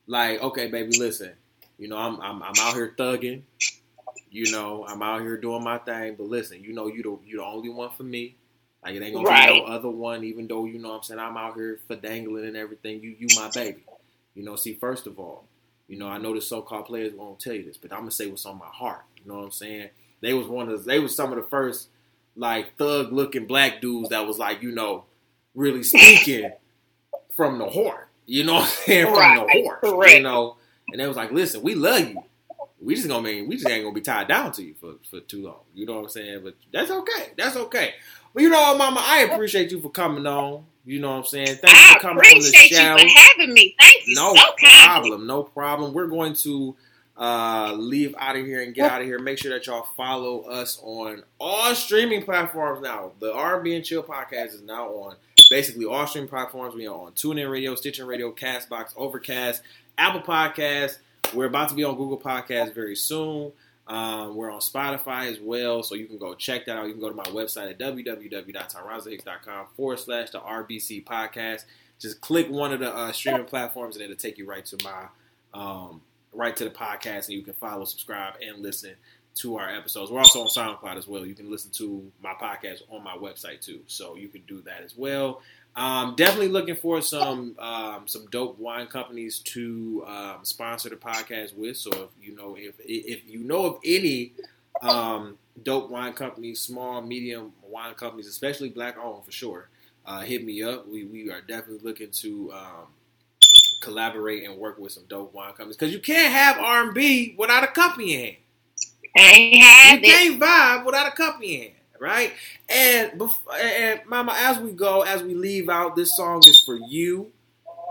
like, okay, baby, listen, you know, I'm I'm, I'm out here thugging. You know, I'm out here doing my thing, but listen, you know, you the you the only one for me. Like it ain't gonna be no other one, even though you know what I'm saying I'm out here for dangling and everything. You you my baby. You know, see, first of all, You know, I know the so-called players won't tell you this, but I'm gonna say what's on my heart. You know what I'm saying? They was one of the, they was some of the first like thug looking black dudes that was like, you know, really speaking from the heart. You know what I'm saying? From Right, the heart. You know, and they was like, listen, we love you. We just gonna mean we just ain't gonna be tied down to you for, for too long. You know what I'm saying? But that's okay. That's okay. But you know Mama, I appreciate you for coming on. You know what I'm saying? Thank you I for coming on the appreciate you show. for having me. Thank you No so problem. No problem. We're going to uh, leave out of here and get out of here. Make sure that y'all follow us on all streaming platforms now. The R&B and Chill podcast is now on basically all streaming platforms. We are on TuneIn Radio, Stitcher Radio, Castbox, Overcast, Apple Podcasts. We're about to be on Google Podcasts very soon. Um, we're on Spotify as well, so you can go check that out. You can go to my website at www.tyronzahicks.com forward slash the RBC podcast. Just click one of the uh, streaming platforms, and it'll take you right to my um, right to the podcast, and you can follow, subscribe, and listen to our episodes. We're also on SoundCloud as well. You can listen to my podcast on my website too, so you can do that as well. Um, definitely looking for some um, some dope wine companies to um, sponsor the podcast with. So if you know if if you know of any um, dope wine companies, small, medium wine companies, especially black owned for sure, uh, hit me up. We we are definitely looking to um, collaborate and work with some dope wine companies because you can't have R and B without a company in hand. Ain't You had it. can't vibe without a company in hand, right? And, and Mama, as we go, as we leave out, this song is for you.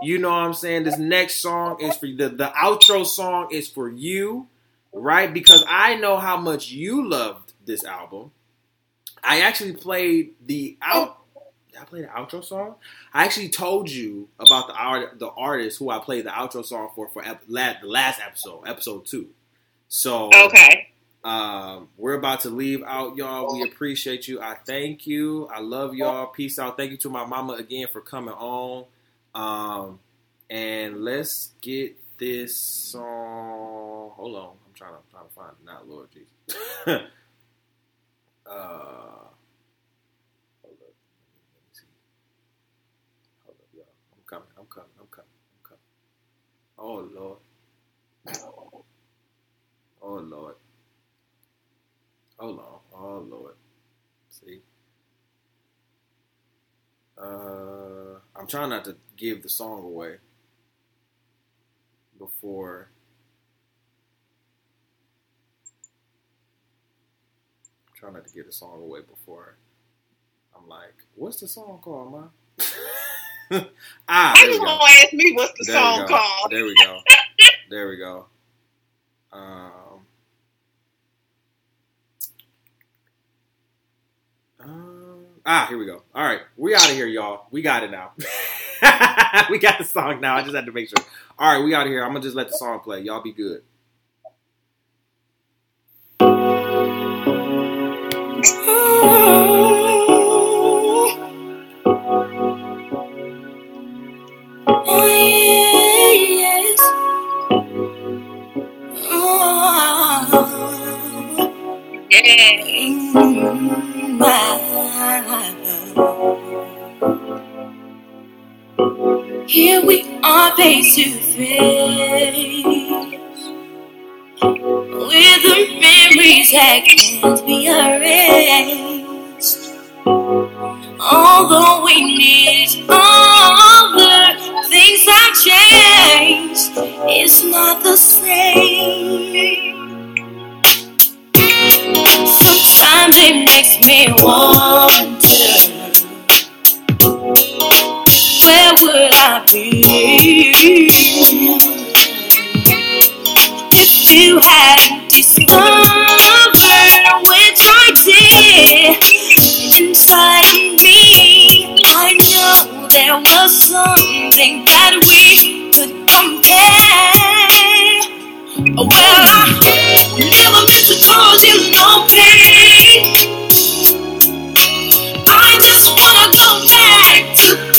You know what I'm saying? This next song is for the the outro song is for you, right? Because I know how much you loved this album. I actually played the out. I play the outro song? I actually told you about the art, the artist who I played the outro song for for ep- the last episode, episode two. So Okay. Um, we're about to leave out, y'all. We appreciate you. I thank you. I love y'all. Peace out. Thank you to my mama again for coming on. Um, and let's get this song. Hold on, I'm trying to trying to find it. Not Lord Jesus. uh, hold up. Let me see. Hold up, y'all. I'm coming. I'm coming. I'm coming. I'm coming. Oh Lord. Oh Lord. Hold on. Oh Lord. See. Uh, I'm trying not to give the song away before. I'm trying not to give the song away before. I'm like, what's the song called, ma? ah, I just want to ask me what's the There song called. There we go. there we go. Um, ah, here we go. All right, we out of here, y'all. We got it now. we got the song now. I just had to make sure. All right, we out of here. I'm gonna just let the song play. Y'all be good. Oh, Here we are face to face with the memories that can't be erased. Although we need other things have changed, it's not the same. Sometimes it makes me wonder would I be if you hadn't discovered which I did inside me? I know there was something that we could compare. Well, I never meant to cause you no pain. I just wanna go back to.